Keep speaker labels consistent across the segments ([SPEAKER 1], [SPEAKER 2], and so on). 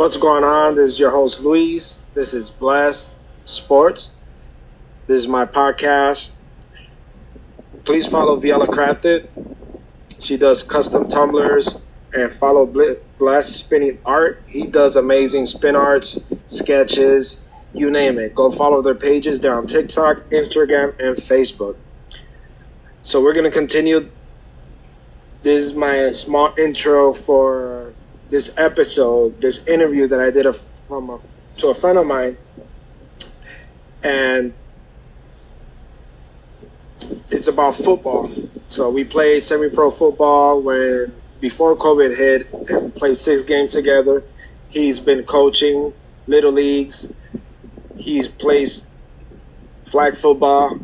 [SPEAKER 1] What's going on? This is your host Luis. This is Blessed Sports. This is my podcast. Please follow Viella Crafted. She does custom tumblers and follow Blessed Spinning Art. He does amazing spin arts, sketches, you name it. Go follow their pages. They're on TikTok, Instagram, and Facebook. So we're gonna continue. This is my small intro for this episode, this interview that I did a, from a, to a friend of mine, and it's about football. So we played semi-pro football when before COVID hit, and played six games together. He's been coaching little leagues. He's plays flag football.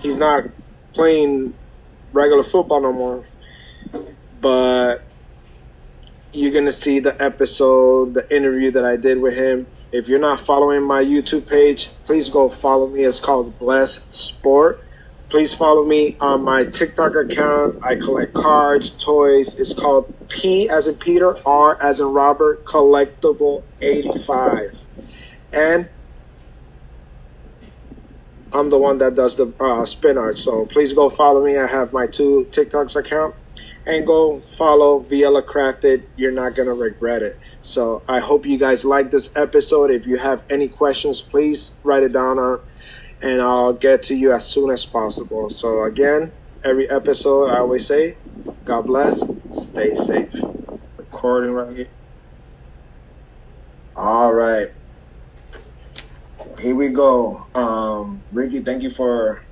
[SPEAKER 1] He's not playing regular football no more. But you're gonna see the episode, the interview that I did with him. If you're not following my YouTube page, please go follow me. It's called Bless Sport. Please follow me on my TikTok account. I collect cards, toys. It's called P as in Peter, R as in Robert, Collectible 85. And I'm the one that does the uh, spin art. So please go follow me. I have my two TikToks account and go follow Viella Crafted. You're not going to regret it. So I hope you guys like this episode. If you have any questions, please write it down on, and I'll get to you as soon as possible. So again, every episode I always say, God bless, stay safe. Recording right here. All right. Here we go. Um, Ricky, thank you for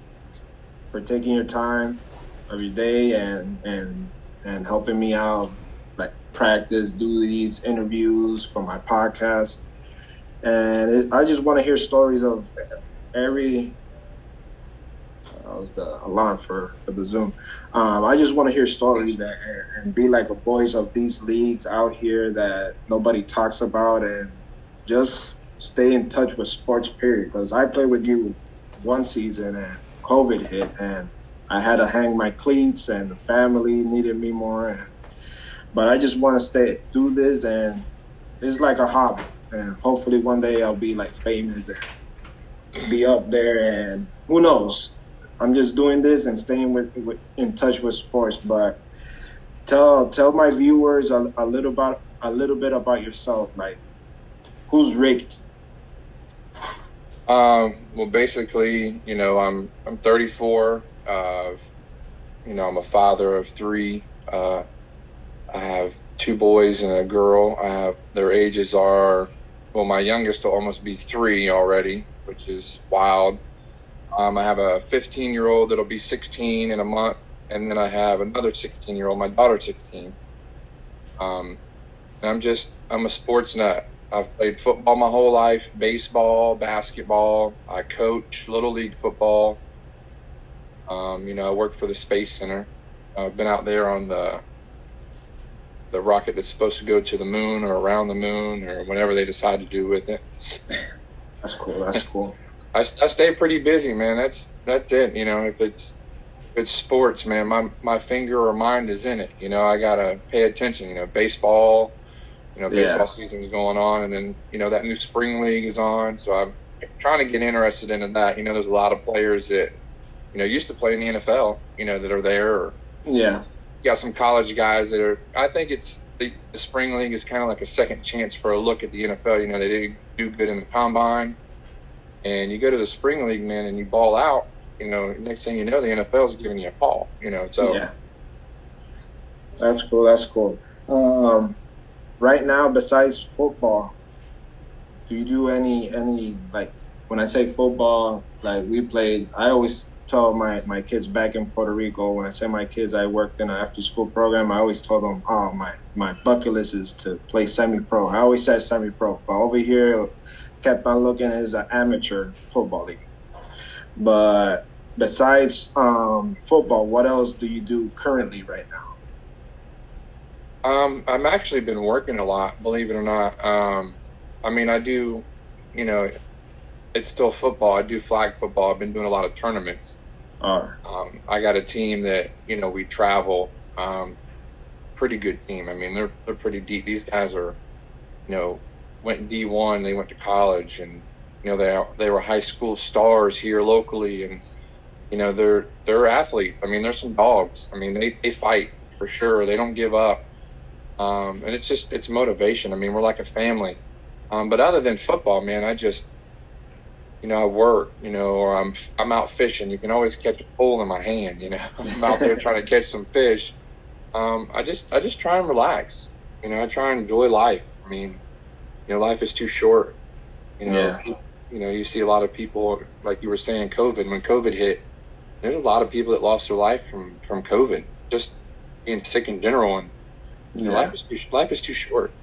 [SPEAKER 1] for taking your time of your day and and and helping me out, like practice, do these interviews for my podcast. And it, I just want to hear stories of every. That was the alarm for, for the Zoom. Um, I just want to hear stories that, and be like a voice of these leagues out here that nobody talks about, and just stay in touch with sports. Period. Because I played with you one season, and COVID hit, and I had to hang my cleats, and the family needed me more. And, but I just want to stay do this, and it's like a hobby. And hopefully one day I'll be like famous and be up there. And who knows? I'm just doing this and staying with, with in touch with sports. But tell tell my viewers a, a little about a little bit about yourself. Like, who's Rick?
[SPEAKER 2] Um, well, basically, you know, I'm I'm 34. You know, I'm a father of three. Uh, I have two boys and a girl. I have their ages are well, my youngest will almost be three already, which is wild. Um, I have a 15 year old that'll be 16 in a month, and then I have another 16 year old, my daughter 16. Um, and I'm just I'm a sports nut. I've played football my whole life, baseball, basketball. I coach little league football. Um, you know, I work for the Space Center. I've been out there on the the rocket that's supposed to go to the moon or around the moon or whatever they decide to do with it.
[SPEAKER 1] That's cool. That's cool.
[SPEAKER 2] I, I stay pretty busy, man. That's that's it. You know, if it's if it's sports, man, my my finger or mind is in it. You know, I gotta pay attention. You know, baseball. You know, baseball yeah. season's going on, and then you know that new spring league is on. So I'm trying to get interested into that. You know, there's a lot of players that you know, used to play in the NFL, you know, that are there. Or,
[SPEAKER 1] yeah.
[SPEAKER 2] You got some college guys that are, I think it's, the, the spring league is kind of like a second chance for a look at the NFL. You know, they did do good in the combine. And you go to the spring league, man, and you ball out. You know, next thing you know, the NFL is giving you a call. You know, so
[SPEAKER 1] yeah, that's cool. That's cool. Um, right now, besides football, do you do any any like when I say football? Like we played, I always tell my, my kids back in Puerto Rico, when I say my kids, I worked in an after school program. I always told them, oh, my, my bucket list is to play semi pro. I always said semi pro, but over here, kept on looking as an amateur football league. But besides um, football, what else do you do currently right now?
[SPEAKER 2] Um, I've actually been working a lot, believe it or not. Um, I mean, I do, you know, it's still football. I do flag football. I've been doing a lot of tournaments. Um, I got a team that you know we travel. Um, pretty good team. I mean, they're they're pretty deep. These guys are, you know, went D1, they went to college, and you know they they were high school stars here locally, and you know they're they're athletes. I mean, they're some dogs. I mean, they they fight for sure. They don't give up, um, and it's just it's motivation. I mean, we're like a family. Um, but other than football, man, I just you know I work, you know, or I'm I'm out fishing. You can always catch a pole in my hand. You know, I'm out there trying to catch some fish. Um, I just I just try and relax. You know, I try and enjoy life. I mean, you know, life is too short. You know,
[SPEAKER 1] Yeah.
[SPEAKER 2] you know, you see a lot of people, like you were saying, COVID. When COVID hit, there's a lot of people that lost their life from from COVID, just being sick in general. And you know,
[SPEAKER 1] Yeah.
[SPEAKER 2] life is too life is too short.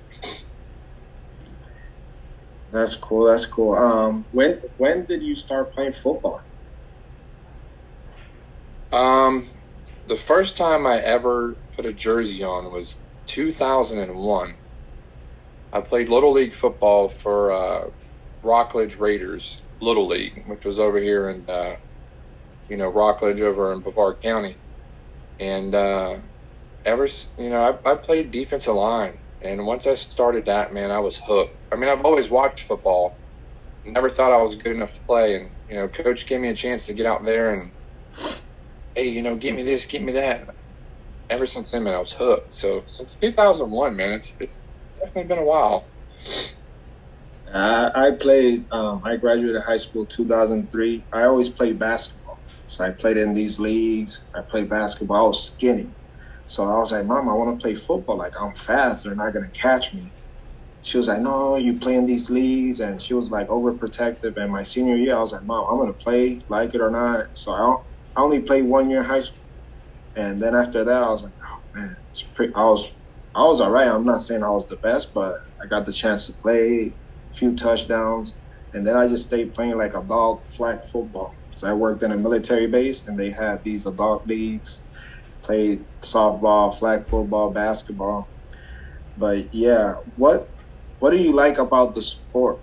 [SPEAKER 1] That's cool. That's cool. Um, when when did you start playing football?
[SPEAKER 2] Um, the first time I ever put a jersey on was 2001. I played little league football for uh, Rockledge Raiders Little League, which was over here in uh, you know Rockledge over in Brevard County, and uh, ever you know I, I played defensive line, and once I started that, man, I was hooked. I mean, I've always watched football, never thought I was good enough to play, and you know, coach gave me a chance to get out there and hey, you know, get me this, get me that. Ever since then, man, I was hooked. So since 2001, man, it's it's definitely been a while.
[SPEAKER 1] I, I played. Um, I graduated high school 2003. I always played basketball, so I played in these leagues. I played basketball. I was skinny, so I was like, "Mom, I want to play football. Like I'm fast. They're not gonna catch me." She was like, "No, you playing these leagues," and she was like overprotective. And my senior year, I was like, "Mom, I'm gonna play, like it or not." So I, I only played one year high school, and then after that, I was like, "Oh man, it's pretty." I was, I was all right. I'm not saying I was the best, but I got the chance to play a few touchdowns, and then I just stayed playing like adult flag football. So I worked in a military base, and they had these adult leagues, played softball, flag football, basketball. But yeah, what what do you like about the sport?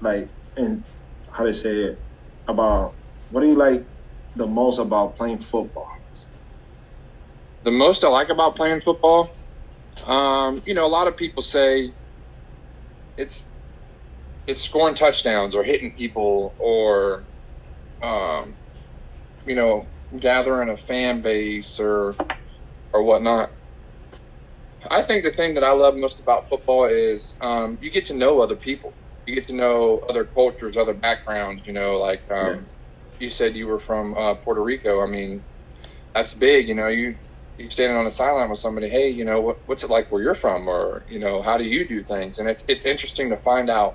[SPEAKER 1] Like, and how to say it about what do you like the most about playing football?
[SPEAKER 2] The most I like about playing football, um, you know, a lot of people say it's it's scoring touchdowns or hitting people or um, you know gathering a fan base or or whatnot. I think the thing that I love most about football is um, you get to know other people. You get to know other cultures, other backgrounds. You know, like um,
[SPEAKER 1] Yeah.
[SPEAKER 2] you said you were from uh, Puerto Rico. I mean, that's big. You know, you you standing on the sideline with somebody. Hey, you know, what, what's it like where you're from, or you know, how do you do things? And it's it's interesting to find out,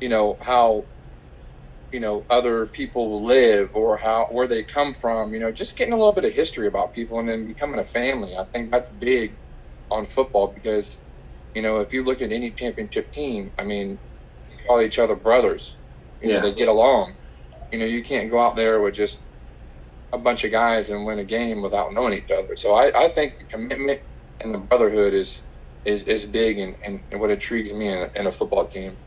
[SPEAKER 2] you know, how you know other people live or how where they come from. You know, just getting a little bit of history about people and then becoming a family. I think that's big on football because you know if you look at any championship team, I mean, you call each other brothers. You know,
[SPEAKER 1] Yeah.
[SPEAKER 2] they get along. You know, you can't go out there with just a bunch of guys and win a game without knowing each other. So I, I think the commitment and the brotherhood is is, is big and, and, and what intrigues me in a, in a football team.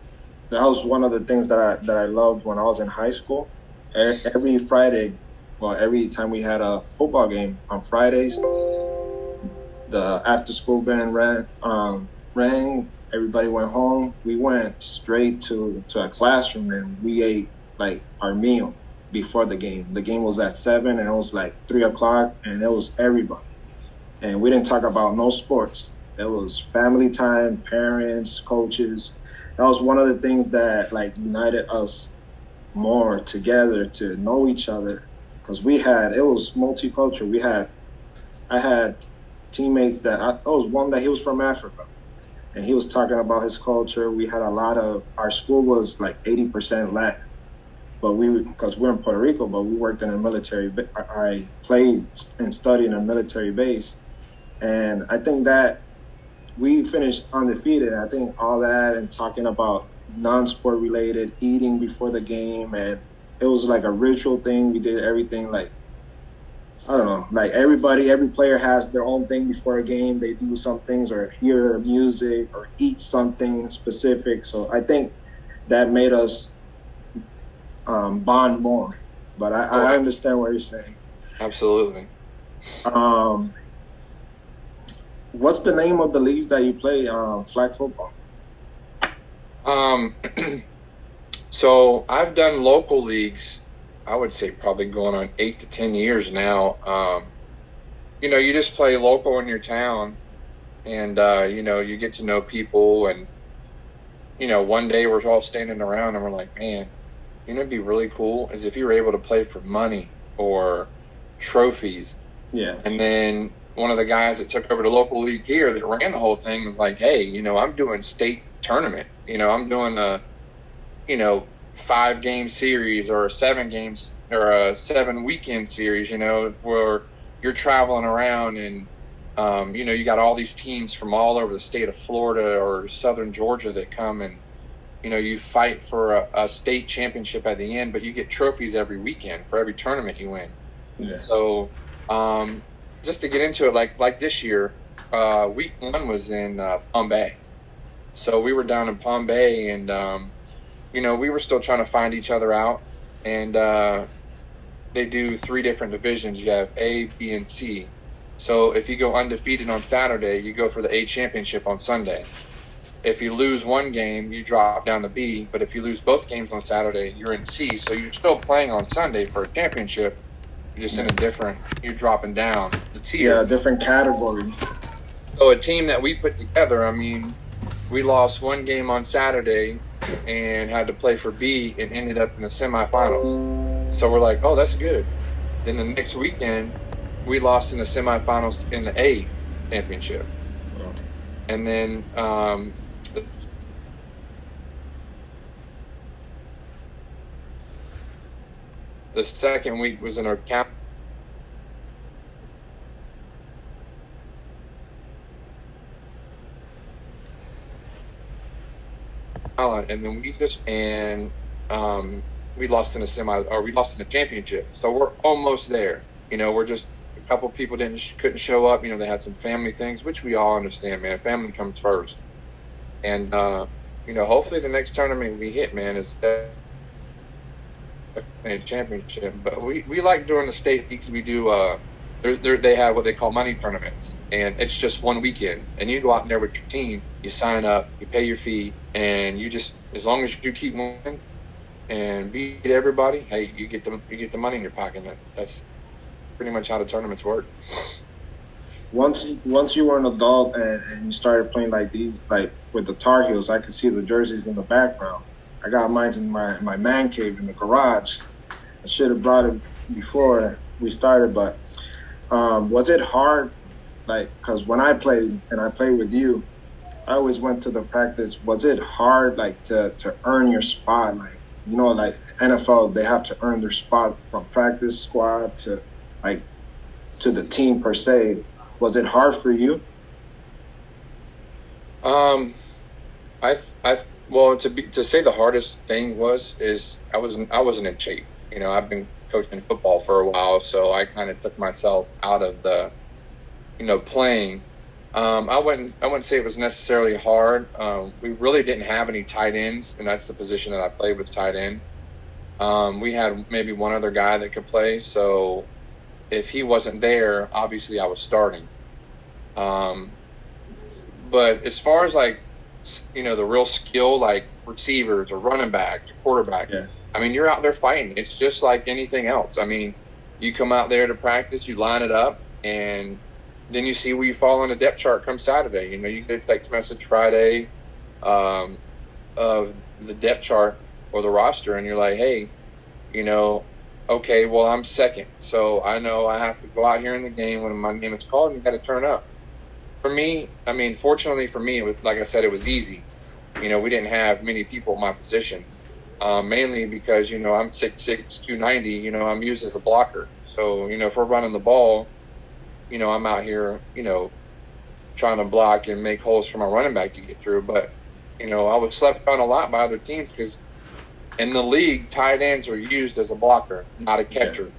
[SPEAKER 1] that was one of the things that I that I loved when I was in high school. Every Friday, well, every time we had a football game on Fridays, the after school band ran um, rang. Everybody went home. We went straight to to a classroom and we ate like our meal before the game. The game was at seven and it was like three o'clock and it was everybody. And we didn't talk about no sports. It was family time, parents, coaches that was one of the things that like united us more together to know each other because we had it was multicultural we had i had teammates that I, oh, there was one that he was from africa and he was talking about his culture we had a lot of our school was like 80% latin but we because we're in puerto rico but we worked in a military i played and studied in a military base and i think that we finished undefeated. I think all that and talking about non-sport related, eating before the game, and it was like a ritual thing. We did everything like I don't know, like everybody, every player has their own thing before a game. They do some things or hear music or eat something specific. So I think that made us um, bond more. But I, I understand what you're saying.
[SPEAKER 2] Absolutely.
[SPEAKER 1] Um, what's the name of the leagues that you play? Um, flag football.
[SPEAKER 2] Um, so I've done local leagues. I would say probably going on eight to ten years now. Um, you know, you just play local in your town, and uh, you know, you get to know people, and you know, one day we're all standing around and we're like, man, you know, it'd be really cool is if you were able to play for money or trophies.
[SPEAKER 1] Yeah.
[SPEAKER 2] And then one of the guys that took over the local league here that ran the whole thing was like, hey, you know, I'm doing state tournaments. You know, I'm doing a, you know, five game series or a seven games or a seven weekend series, you know, where you're traveling around and, um, you know, you got all these teams from all over the state of Florida or southern Georgia that come and, you know, you fight for a, a state championship at the end, but you get trophies every weekend for every tournament you win.
[SPEAKER 1] Yeah.
[SPEAKER 2] So, um, just to get into it, like like this year, uh, week one was in uh, Palm Bay, so we were down in Palm Bay, and um, you know we were still trying to find each other out, and uh, they do three different divisions. You have A, B, and C. So if you go undefeated on Saturday, you go for the A championship on Sunday. If you lose one game, you drop down to B. But if you lose both games on Saturday, you're in C. So you're still playing on Sunday for a championship. You're just in a different. You're dropping down the tier.
[SPEAKER 1] Yeah, different category.
[SPEAKER 2] So a team that we put together, I mean, we lost one game on Saturday and had to play for B and ended up in the semifinals. So we're like, oh, that's good. Then the next weekend, we lost in the semifinals in the A championship. And then um, the second week was in our cap. and then we just and um, we lost in a semi or we lost in the championship. So we're almost there. You know, we're just a couple people didn't couldn't show up. You know, they had some family things, which we all understand, man. Family comes first, and uh, you know, hopefully the next tournament we hit, man, is that championship. But we, we like doing the state leagues. We do. Uh, they're, they're, they have what they call money tournaments, and it's just one weekend. And you go out there with your team, you sign up, you pay your fee, and you just as long as you keep winning and beat everybody, hey, you get the you get the money in your pocket. That's pretty much how the tournaments work.
[SPEAKER 1] Once once you were an adult and, and you started playing like these, like with the Tar Heels, I could see the jerseys in the background. I got mine in my my man cave in the garage. I should have brought it before we started, but um, was it hard? Like, cause when I played and I played with you, I always went to the practice. Was it hard, like, to to earn your spot? Like, you know, like NFL, they have to earn their spot from practice squad to like to the team per se. Was it hard for you?
[SPEAKER 2] Um, I I well to be to say the hardest thing was is I wasn't I wasn't in shape. You know, I've been coaching football for a while, so I kind of took myself out of the, you know, playing. Um, I wouldn't I wouldn't say it was necessarily hard. Um, we really didn't have any tight ends, and that's the position that I played with tight end. Um, we had maybe one other guy that could play, so if he wasn't there, obviously I was starting. Um, but as far as like you know the real skill, like receivers or running backs or quarterback,
[SPEAKER 1] Yeah.
[SPEAKER 2] I mean you're out there fighting. It's just like anything else. I mean, you come out there to practice, you line it up, and then you see where you fall on the depth chart come Saturday. You know, you get a text message Friday um, of the depth chart or the roster, and you're like, hey, you know, okay, well, I'm second. So I know I have to go out here in the game when my name is called and you got to turn up. For me, I mean, fortunately for me, it was, like I said, it was easy. You know, we didn't have many people in my position, um, mainly because, you know, I'm 6'6", 290, you know, I'm used as a blocker. So, you know, if we're running the ball, you know, I'm out here, you know, trying to block and make holes for my running back to get through. But, you know, I was slept on a lot by other teams because in the league, tight ends are used as a blocker, not a catcher.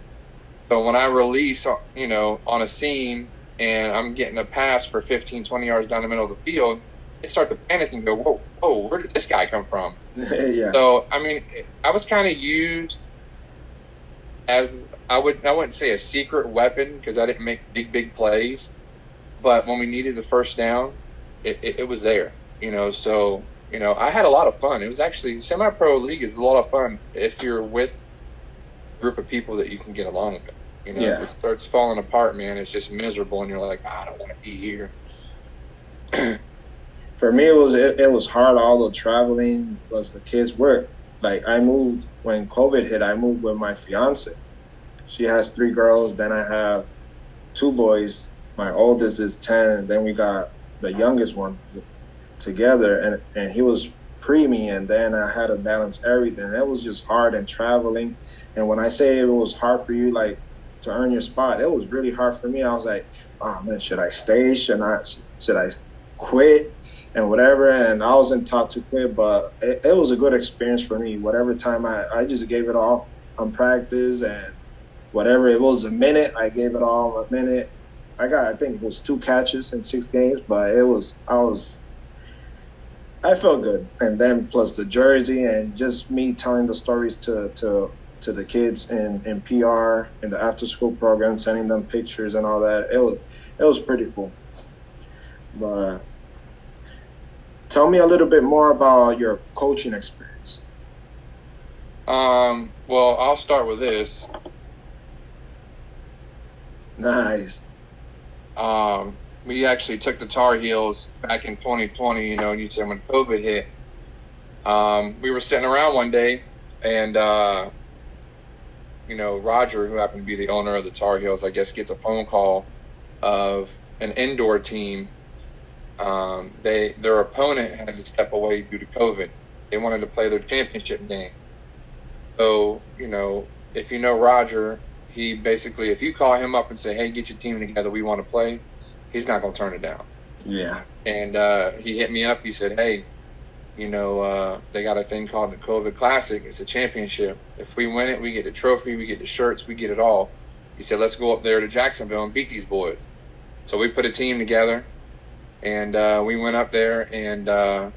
[SPEAKER 2] So when I release, you know, on a seam and I'm getting a pass for 15, 20 yards down the middle of the field, they start to panic and go, whoa, whoa, where did this guy come from?
[SPEAKER 1] yeah.
[SPEAKER 2] So, I mean, I was kind of used as I would I wouldn't say a secret weapon because I didn't make big big plays, but when we needed the first down, it, it, it was there. You know, so you know, I had a lot of fun. It was actually semi pro league is a lot of fun if you're with a group of people that you can get along with. You know,
[SPEAKER 1] Yeah.
[SPEAKER 2] if it starts falling apart, man, it's just miserable, and you're like, "Ah, I don't want to be here.
[SPEAKER 1] For me, it was it, it was hard. All the traveling plus the kids' work. Like I moved when COVID hit. I moved with my fiance. She has three girls. Then I have two boys. My oldest is ten. Then we got the youngest one together, and and he was preemie. And then I had to balance everything. It was just hard and traveling. And when I say it was hard for you, like to earn your spot, it was really hard for me. I was like, oh man, should I stay? Should I? Should I quit? And whatever, and I wasn't taught to quit, but it, it was a good experience for me. Whatever time I, I just gave it all on practice, and whatever it was a minute, I gave it all a minute. I got, I think it was two catches in six games, but it was, I was, I felt good. And then plus the jersey and just me telling the stories to, to, to the kids in, in PR in the after school program, sending them pictures and all that. It was, it was pretty cool. But tell me a little bit more about your coaching experience.
[SPEAKER 2] Um, well, I'll start with this.
[SPEAKER 1] Nice.
[SPEAKER 2] Um, we actually took the Tar Heels back in 2020. You know, you said when COVID hit, um, we were sitting around one day, and uh, you know, Roger, who happened to be the owner of the Tar Heels, I guess, gets a phone call of an indoor team. Um, they their opponent had to step away due to COVID. They wanted to play their championship game. So you know, if you know Roger, he basically, if you call him up and say, "Hey, get your team together, we want to play," he's not going to turn it down.
[SPEAKER 1] Yeah.
[SPEAKER 2] And uh, he hit me up. He said, "Hey, you know, uh, they got a thing called the COVID Classic. It's a championship. If we win it, we get the trophy, we get the shirts, we get it all." He said, "Let's go up there to Jacksonville and beat these boys." So we put a team together, and uh, we went up there. And uh,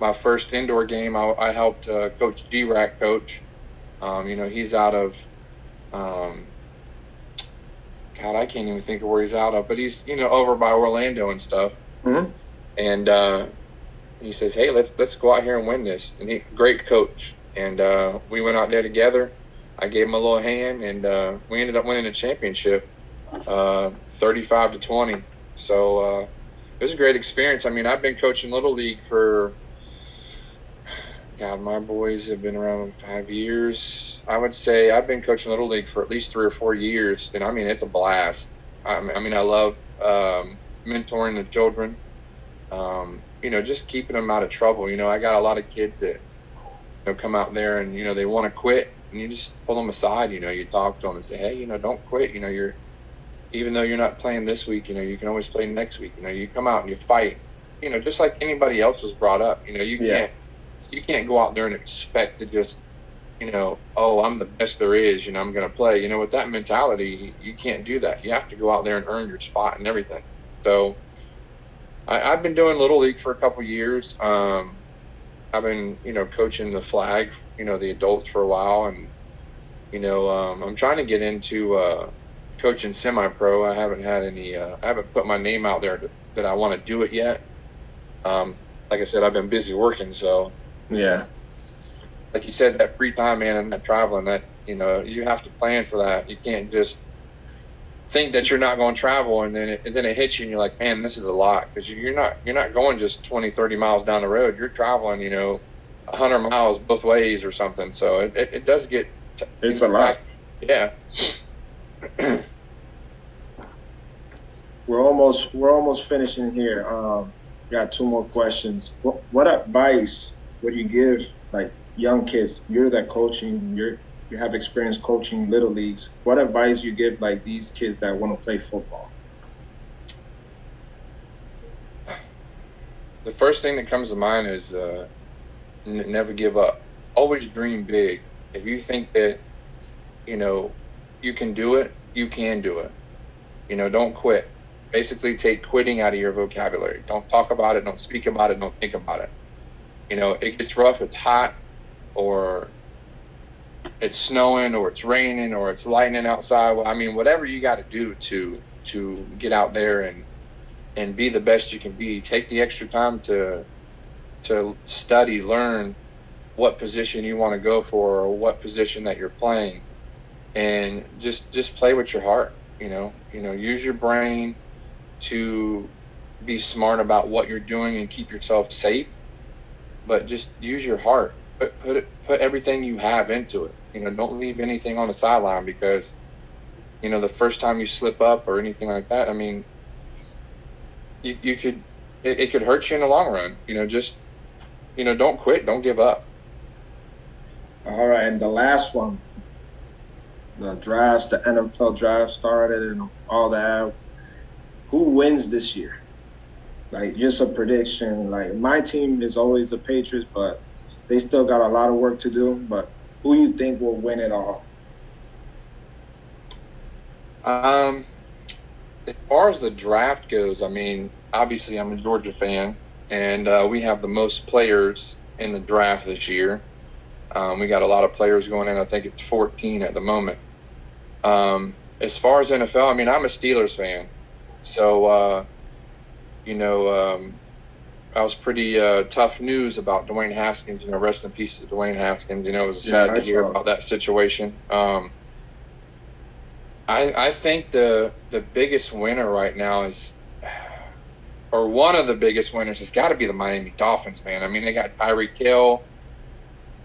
[SPEAKER 2] my first indoor game, I, I helped uh, Coach D-Rack coach. Um, you know, he's out of um, God, I can't even think of where he's out of, but he's you know over by Orlando and stuff.
[SPEAKER 1] Mhm.
[SPEAKER 2] And uh, he says, "Hey, let's let's go out here and win this." And he, great coach. And uh, we went out there together. I gave him a little hand, and uh, we ended up winning the championship, uh, thirty-five to twenty. So uh, it was a great experience. I mean, I've been coaching little league for. God, my boys have been around five years. I would say I've been coaching little league for at least three or four years, and I mean it's a blast. I, mean I love um, mentoring the children. Um, you know, just keeping them out of trouble. You know, I got a lot of kids that you know come out there and you know they want to quit, and you just pull them aside. You know, you talk to them and say, hey, you know, don't quit. You know, you're even though you're not playing this week, you know, you can always play next week. You know, you come out and you fight. You know, just like anybody else was brought up. You know, you
[SPEAKER 1] Yeah.
[SPEAKER 2] can't you can't go out there and expect to just you know, oh, I'm the best there is, you know, I'm going to play. You know, with that mentality, you can't do that. You have to go out there and earn your spot and everything. So, I, I've been doing Little League for a couple years. Um, I've been, you know, coaching the flag, you know, the adults for a while. And, you know, um, I'm trying to get into uh, coaching semi pro. I haven't had any, uh, I haven't put my name out there to, that I want to do it yet. Um, like I said, I've been busy working. So,
[SPEAKER 1] Yeah.
[SPEAKER 2] like you said, that free time, man, and that traveling, that you know, you have to plan for that. You can't just think that you're not going to travel, and then it, and then it hits you, and you're like, man, this is a lot because you're not you're not going just 20, 30 miles down the road. You're traveling, you know, 100 miles both ways or something. So it, it, it does get t-
[SPEAKER 1] It's a lot.
[SPEAKER 2] Yeah.
[SPEAKER 1] We're almost we're almost finishing here. Um, got two more questions. What, what advice would you give like young kids? You're that coaching. You're you have experience coaching little leagues. What advice you give like these kids that want to play football?
[SPEAKER 2] the first thing that comes to mind is uh, n- never give up. Always dream big. If you think that you know you can do it, you can do it. You know, don't quit. Basically, take quitting out of your vocabulary. Don't talk about it. Don't speak about it. Don't think about it. You know, it gets rough. It's hot, or it's snowing, or it's raining, or it's lightning outside. Well, I mean, whatever you got to do to to get out there and and be the best you can be. Take the extra time to to study, learn what position you want to go for or what position that you're playing, and just just play with your heart. You know, you know, use your brain to be smart about what you're doing and keep yourself safe, but just use your heart. Put put it, put everything you have into it. You know, don't leave anything on the sideline because you know the first time you slip up or anything like that. I mean, you you could it, it could hurt you in the long run. You know, just you know, don't quit, don't give up.
[SPEAKER 1] All right, and the last one, the drafts, the NFL draft started and all that. Who wins this year? Like just a prediction. Like my team is always the Patriots, but they still got a lot of work to do. But who you think will win it all?
[SPEAKER 2] Um, as far as the draft goes, I mean, obviously I'm a Georgia fan, and uh, we have the most players in the draft this year. Um, we got a lot of players going in. I think it's 14 at the moment. Um, as far as NFL, I mean, I'm a Steelers fan, so uh, you know, um, I was pretty uh, tough news about Dwayne Haskins. You know, rest in peace to Dwayne Haskins. You know, it was sad yeah, to hear about that situation. Um, I I think the the biggest winner right now is, or one of the biggest winners has got to be the Miami Dolphins. Man, I mean, they got Tyreek Hill.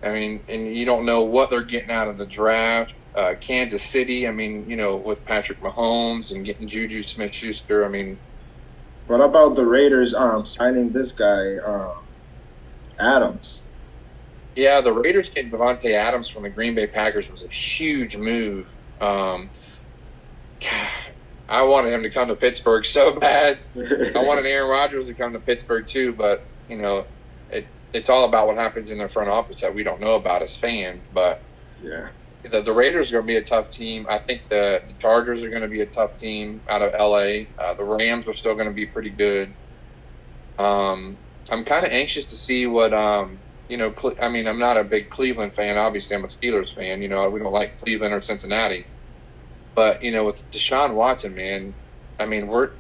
[SPEAKER 2] I mean, and you don't know what they're getting out of the draft. Uh, Kansas City, I mean, you know, with Patrick Mahomes and getting Juju Smith Schuster, I mean.
[SPEAKER 1] What about the Raiders um, signing this guy, um, Adams?
[SPEAKER 2] Yeah, the Raiders getting Davante Adams from the Green Bay Packers was a huge move. Um, I wanted him to come to Pittsburgh so bad. I wanted Aaron Rodgers to come to Pittsburgh too, but you know, it's all about what happens in their front office that we don't know about as fans. But
[SPEAKER 1] yeah,
[SPEAKER 2] the, the Raiders are going to be a tough team. I think the, the Chargers are going to be a tough team out of LA. Uh, the Rams are still going to be pretty good. Um, I'm kind of anxious to see what um, you know. Cle- I mean, I'm not a big Cleveland fan. Obviously, I'm a Steelers fan. You know, we don't like Cleveland or Cincinnati. But you know, with Deshaun Watson, man, I mean, we're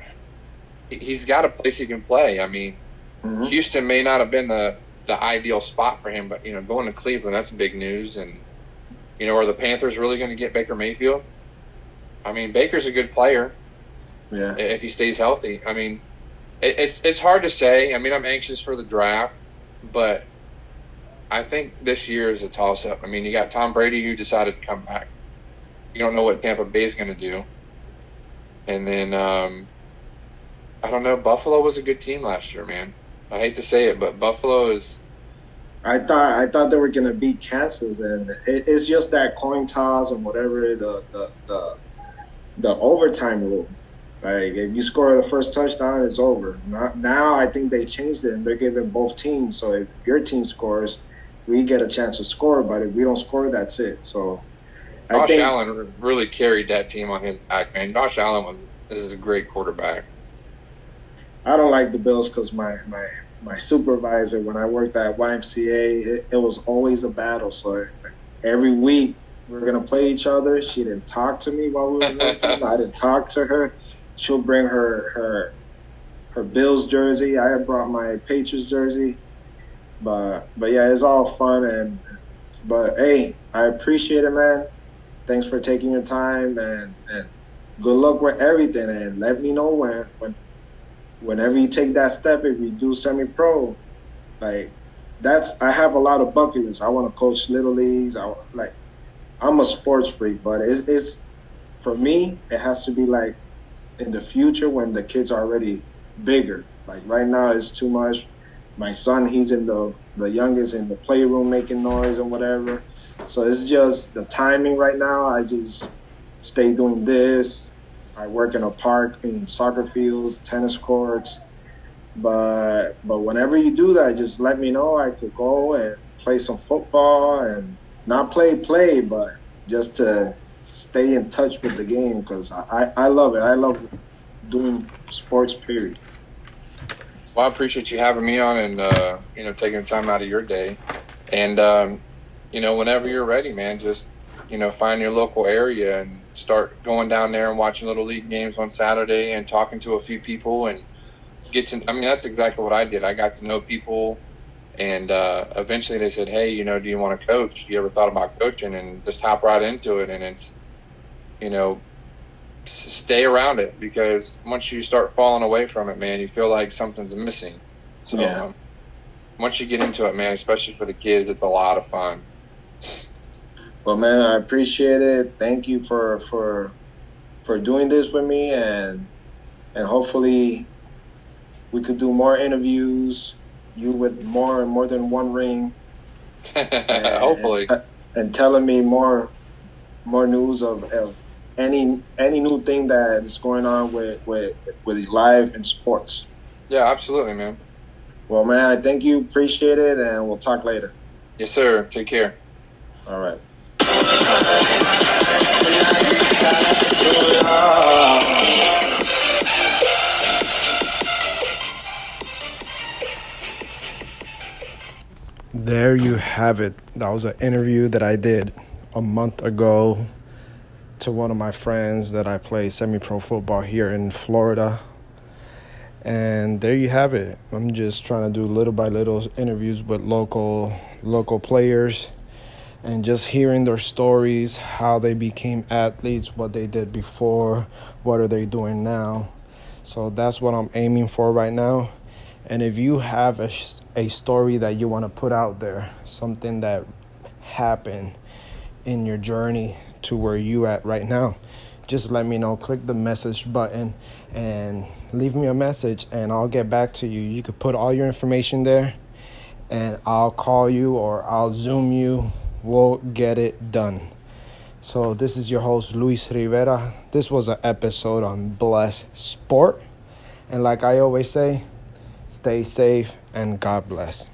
[SPEAKER 2] he's got a place he can play. I mean, mm-hmm. Houston may not have been the the ideal spot for him. But you know, going to Cleveland, that's big news. And you know, are the Panthers really going to get Baker Mayfield? I mean, Baker's a good player.
[SPEAKER 1] Yeah.
[SPEAKER 2] If he stays healthy, I mean, it, it's it's hard to say. I mean, I'm anxious for the draft, but I think this year is a toss up. I mean, you got Tom Brady who decided to come back. You don't know what Tampa Bay is going to do, and then um, I don't know. Buffalo was a good team last year, man. I hate to say it, but Buffalo is
[SPEAKER 1] I thought I thought they were gonna beat Kansas, and it, it's just that coin toss and whatever the the the, the overtime rule. Like if you score the first touchdown, it's over. Not, now I think they changed it and they're giving both teams. So if your team scores, we get a chance to score. But if we don't score, that's it. So
[SPEAKER 2] I Josh think, Allen really carried that team on his back, man. Josh Allen was this is a great quarterback.
[SPEAKER 1] I don't like the Bills because my my my supervisor when I worked at YMCA, it, it was always a battle. So every week we are gonna play each other. She didn't talk to me while we were working. I didn't talk to her. She'll bring her her her Bills jersey. I brought my Patriots jersey. But but yeah, it's all fun and but hey, I appreciate it, man. Thanks for taking your time and and good luck with everything and let me know when when whenever you take that step, if you do semi-pro, like that's I have a lot of bucket lists. I want to coach little leagues. I like I'm a sports freak, but it's, it's for me. It has to be like in the future when the kids are already bigger. Like right now, it's too much. My son, he's in the the youngest in the playroom making noise and whatever. So it's just the timing right now. I just stay doing this, I work in a park in soccer fields, tennis courts. But but whenever you do that, just let me know. I could go and play some football and not play play, but just to stay in touch with the game because I, I love it. I love doing sports. Period.
[SPEAKER 2] Well, I appreciate you having me on and uh, you know taking time out of your day. And um, you know, whenever you're ready, man, just you know find your local area and start going down there and watching little league games on Saturday and talking to a few people and get to. I mean, that's exactly what I did. I got to know people And uh, eventually they said, "Hey, you know, do you want to coach? You ever thought about coaching?" And just hop right into it. And it's, you know, stay around it because once you start falling away from it, man, you feel like something's missing. So yeah. um, once you get into it, man, especially for the kids, it's a lot of fun.
[SPEAKER 3] Well, man, I appreciate it. Thank you for for for doing this with me, and and hopefully we could do more interviews. You with more and more than one ring.
[SPEAKER 2] and, hopefully.
[SPEAKER 3] And, and, telling me more more news of, of any any new thing that is going on with with with live and sports.
[SPEAKER 2] Yeah, absolutely, man.
[SPEAKER 3] Well, man, I thank you, appreciate it, and we'll talk later.
[SPEAKER 2] Yes, sir. Take care.
[SPEAKER 3] All right.
[SPEAKER 1] There you have it. That was an interview that I did a month ago to one of my friends that I play semi pro football here in Florida. And there you have it. I'm just trying to do little by little interviews with local local players and just hearing their stories, how they became athletes, what they did before, what are they doing now. So that's what I'm aiming for right now. And if you have a, a story that you want to put out there, something that happened in your journey to where you at right now, just let me know. Click the message button and leave me a message and I'll get back to you. You could put all your information there and I'll call you or I'll zoom you we'll get it done. So, this is your host, Luis Rivera. This was an episode on Bless Sport. And like I always say, stay safe and God bless.